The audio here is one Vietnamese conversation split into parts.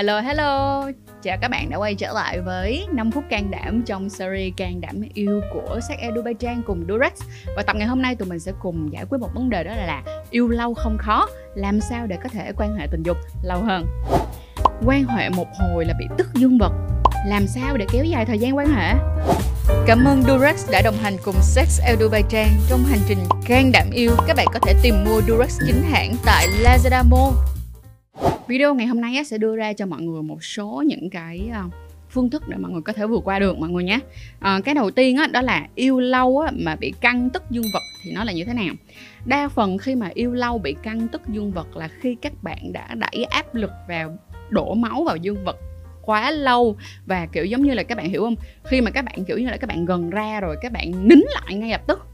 Hello hello, chào các bạn đã quay trở lại với 5 phút can đảm trong series can đảm yêu của sách Edu Bay Trang cùng Durex. Và tập ngày hôm nay tụi mình sẽ cùng giải quyết một vấn đề đó là yêu lâu không khó, làm sao để có thể quan hệ tình dục lâu hơn. Quan hệ một hồi là bị tức dương vật, làm sao để kéo dài thời gian quan hệ? Cảm ơn Durex đã đồng hành cùng Sex Edu Bay Trang trong hành trình can đảm yêu. Các bạn có thể tìm mua Durex chính hãng tại Lazada Mall video ngày hôm nay sẽ đưa ra cho mọi người một số những cái ờ, phương thức để mọi người có thể vượt qua được mọi người nhé. À, cái đầu tiên á, đó là yêu lâu á, mà bị căng tức dương vật thì nó là như thế nào? Đa phần khi mà yêu lâu bị căng tức dương vật là khi các bạn đã đẩy áp lực vào đổ máu vào dương vật quá lâu. Và kiểu giống như là các bạn hiểu không? Khi mà các bạn kiểu như là các bạn gần ra rồi các bạn nín lại ngay lập tức.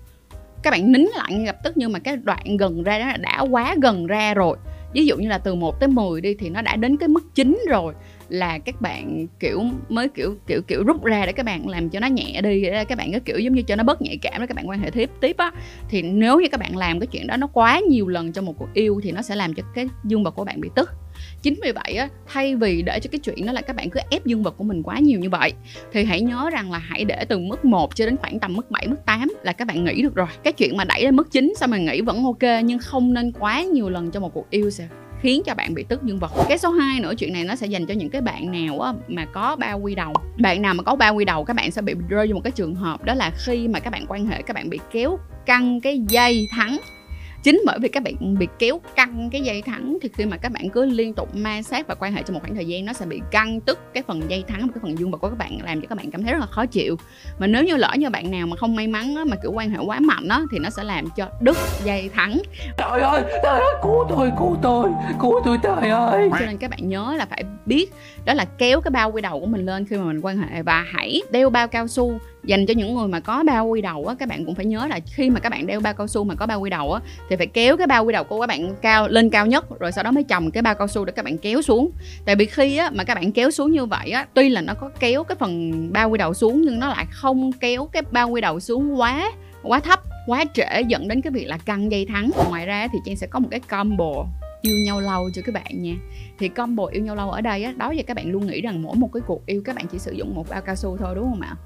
Các bạn nín lại ngay lập tức nhưng mà cái đoạn gần ra đó đã quá gần ra rồi ví dụ như là từ 1 tới 10 đi thì nó đã đến cái mức 9 rồi là các bạn kiểu mới kiểu kiểu kiểu rút ra để các bạn làm cho nó nhẹ đi, để các bạn cái kiểu giống như cho nó bớt nhạy cảm để các bạn quan hệ tiếp tiếp á. Thì nếu như các bạn làm cái chuyện đó nó quá nhiều lần trong một cuộc yêu thì nó sẽ làm cho cái dương vật của bạn bị tức chính vì vậy á thay vì để cho cái chuyện đó là các bạn cứ ép dương vật của mình quá nhiều như vậy thì hãy nhớ rằng là hãy để từ mức 1 cho đến khoảng tầm mức 7, mức 8 là các bạn nghĩ được rồi. Cái chuyện mà đẩy lên mức 9 sao mà nghĩ vẫn ok nhưng không nên quá nhiều lần cho một cuộc yêu sẽ khiến cho bạn bị tức dương vật. Cái số 2 nữa chuyện này nó sẽ dành cho những cái bạn nào á, mà có ba quy đầu. Bạn nào mà có ba quy đầu các bạn sẽ bị rơi vào một cái trường hợp đó là khi mà các bạn quan hệ các bạn bị kéo căng cái dây thắng chính bởi vì các bạn bị kéo căng cái dây thắng thì khi mà các bạn cứ liên tục ma sát và quan hệ trong một khoảng thời gian nó sẽ bị căng tức cái phần dây thắng và cái phần dương vật của các bạn làm cho các bạn cảm thấy rất là khó chịu. Mà nếu như lỡ như bạn nào mà không may mắn á, mà kiểu quan hệ quá mạnh á thì nó sẽ làm cho đứt dây thắng. Trời ơi trời ơi cứu tôi cứu tôi cứu tôi trời ơi. Cho nên các bạn nhớ là phải biết đó là kéo cái bao quy đầu của mình lên khi mà mình quan hệ. Và hãy đeo bao cao su dành cho những người mà có bao quy đầu á, các bạn cũng phải nhớ là khi mà các bạn đeo bao cao su mà có bao quy đầu á, thì phải kéo cái bao quy đầu của các bạn cao, lên cao nhất, rồi sau đó mới chồng cái bao cao su để các bạn kéo xuống. Tại vì khi á, mà các bạn kéo xuống như vậy á, tuy là nó có kéo cái phần bao quy đầu xuống, nhưng nó lại không kéo cái bao quy đầu xuống quá quá thấp, quá trễ, dẫn đến cái việc là căng dây thắng. Ngoài ra thì trang sẽ có một cái combo yêu nhau lâu cho các bạn nha. Thì combo yêu nhau lâu ở đây á, đó giờ các bạn luôn nghĩ rằng mỗi một cái cuộc yêu các bạn chỉ sử dụng một bao cao su thôi, đúng không ạ?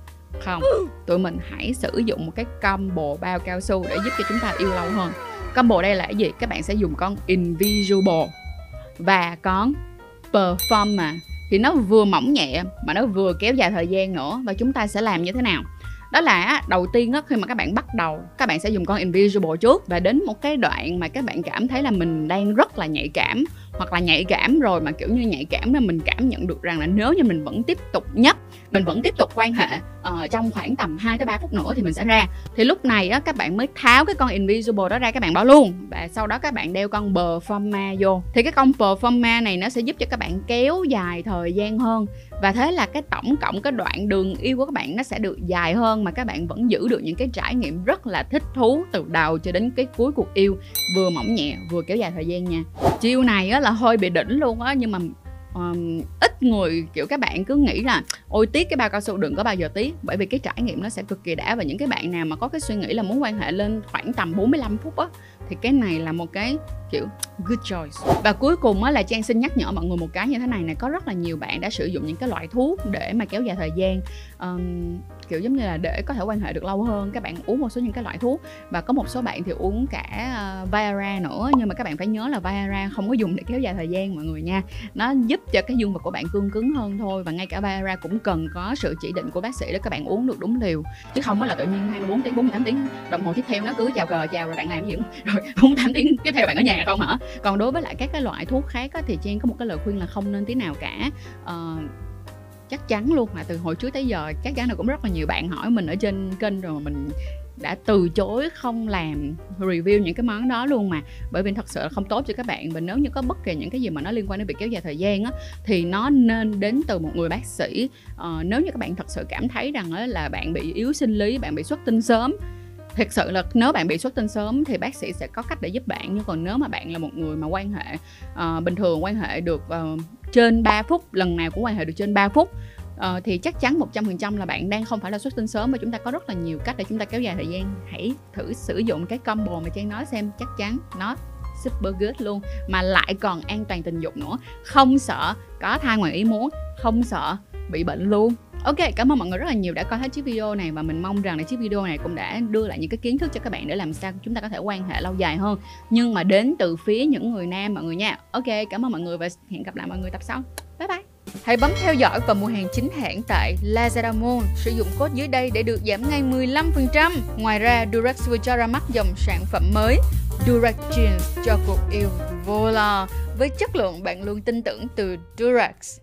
Không, tụi mình hãy sử dụng một cái combo bao cao su để giúp cho chúng ta yêu lâu hơn. Combo đây là cái gì? Các bạn sẽ dùng con invisible. Và con perform thì nó vừa mỏng nhẹ mà nó vừa kéo dài thời gian nữa. Và chúng ta sẽ làm như thế nào? Đó là đầu tiên khi mà các bạn bắt đầu, các bạn sẽ dùng con invisible trước. Và đến một cái đoạn mà các bạn cảm thấy là mình đang rất là nhạy cảm, hoặc là nhạy cảm rồi mà kiểu như nhạy cảm là mình cảm nhận được rằng là nếu như mình vẫn tiếp tục nhấp mình vẫn tiếp tục quan hệ uh, trong khoảng tầm 2 tới 3 phút nữa thì mình sẽ ra. Thì lúc này á các bạn mới tháo cái con invisible đó ra các bạn bỏ luôn. Và sau đó các bạn đeo con performa vô. Thì cái con performa này nó sẽ giúp cho các bạn kéo dài thời gian hơn. Và thế là cái tổng cộng cái đoạn đường yêu của các bạn nó sẽ được dài hơn mà các bạn vẫn giữ được những cái trải nghiệm rất là thích thú từ đầu cho đến cái cuối cuộc yêu. Vừa mỏng nhẹ vừa kéo dài thời gian nha. Chiêu này á là hơi bị đỉnh luôn á nhưng mà um, ít người kiểu các bạn cứ nghĩ là ôi tiếc cái bao cao su đừng có bao giờ tiếc. Bởi vì cái trải nghiệm nó sẽ cực kỳ đã và những cái bạn nào mà có cái suy nghĩ là muốn quan hệ lên khoảng tầm 45 phút á thì cái này là một cái kiểu good choice. Và cuối cùng á là trang xin nhắc nhở mọi người một cái như thế này này có rất là nhiều bạn đã sử dụng những cái loại thuốc để mà kéo dài thời gian. Um, kiểu giống như là để có thể quan hệ được lâu hơn các bạn uống một số những cái loại thuốc. Và có một số bạn thì uống cả uh, Viagra nữa nhưng mà các bạn phải nhớ là Viagra không có dùng để kéo dài thời gian mọi người nha. Nó giúp cho cái dương vật của bạn cương cứng hơn thôi và ngay cả Viagra cũng cần có sự chỉ định của bác sĩ để các bạn uống được đúng liều. Chứ không có là tự nhiên 24 tiếng 48 tiếng đồng hồ tiếp theo nó cứ chào cờ chào rồi bạn làm gì rồi 48 tiếng tiếp theo bạn ở nhà không hả? Còn đối với lại các cái loại thuốc khác á, thì Trang có một cái lời khuyên là không nên tí nào cả. Uh, chắc chắn luôn mà từ hồi trước tới giờ chắc chắn là cũng rất là nhiều bạn hỏi mình ở trên kênh rồi mà mình đã từ chối không làm review những cái món đó luôn mà. Bởi vì thật sự là không tốt cho các bạn và nếu như có bất kỳ những cái gì mà nó liên quan đến việc kéo dài thời gian á thì nó nên đến từ một người bác sĩ. Ờ, nếu như các bạn thật sự cảm thấy rằng là bạn bị yếu sinh lý bạn bị xuất tinh sớm thật sự là nếu bạn bị xuất tinh sớm thì bác sĩ sẽ có cách để giúp bạn. Nhưng còn nếu mà bạn là một người mà quan hệ uh, bình thường quan hệ được uh, trên 3 phút lần nào cũng quan hệ được trên 3 phút. Uh, thì chắc chắn 100% là bạn đang không phải là xuất tinh sớm mà chúng ta có rất là nhiều cách để chúng ta kéo dài thời gian. Hãy thử sử dụng cái combo mà Trang nói xem chắc chắn nó super good luôn. Mà lại còn an toàn tình dục nữa. Không sợ có thai ngoài ý muốn không sợ bị bệnh luôn. Ok, cảm ơn mọi người rất là nhiều đã coi hết chiếc video này và mình mong rằng là chiếc video này cũng đã đưa lại những cái kiến thức cho các bạn để làm sao chúng ta có thể quan hệ lâu dài hơn nhưng mà đến từ phía những người nam mọi người nha. Ok, cảm ơn mọi người và hẹn gặp lại mọi người tập sau. Bye bye. Hãy bấm theo dõi và mua hàng chính hãng tại Lazada Mall. Sử dụng code dưới đây để được giảm ngay 15%. Ngoài ra, Durex vừa cho ra mắt dòng sản phẩm mới Durex Jeans cho cuộc yêu vô lo với chất lượng bạn luôn tin tưởng từ Durex.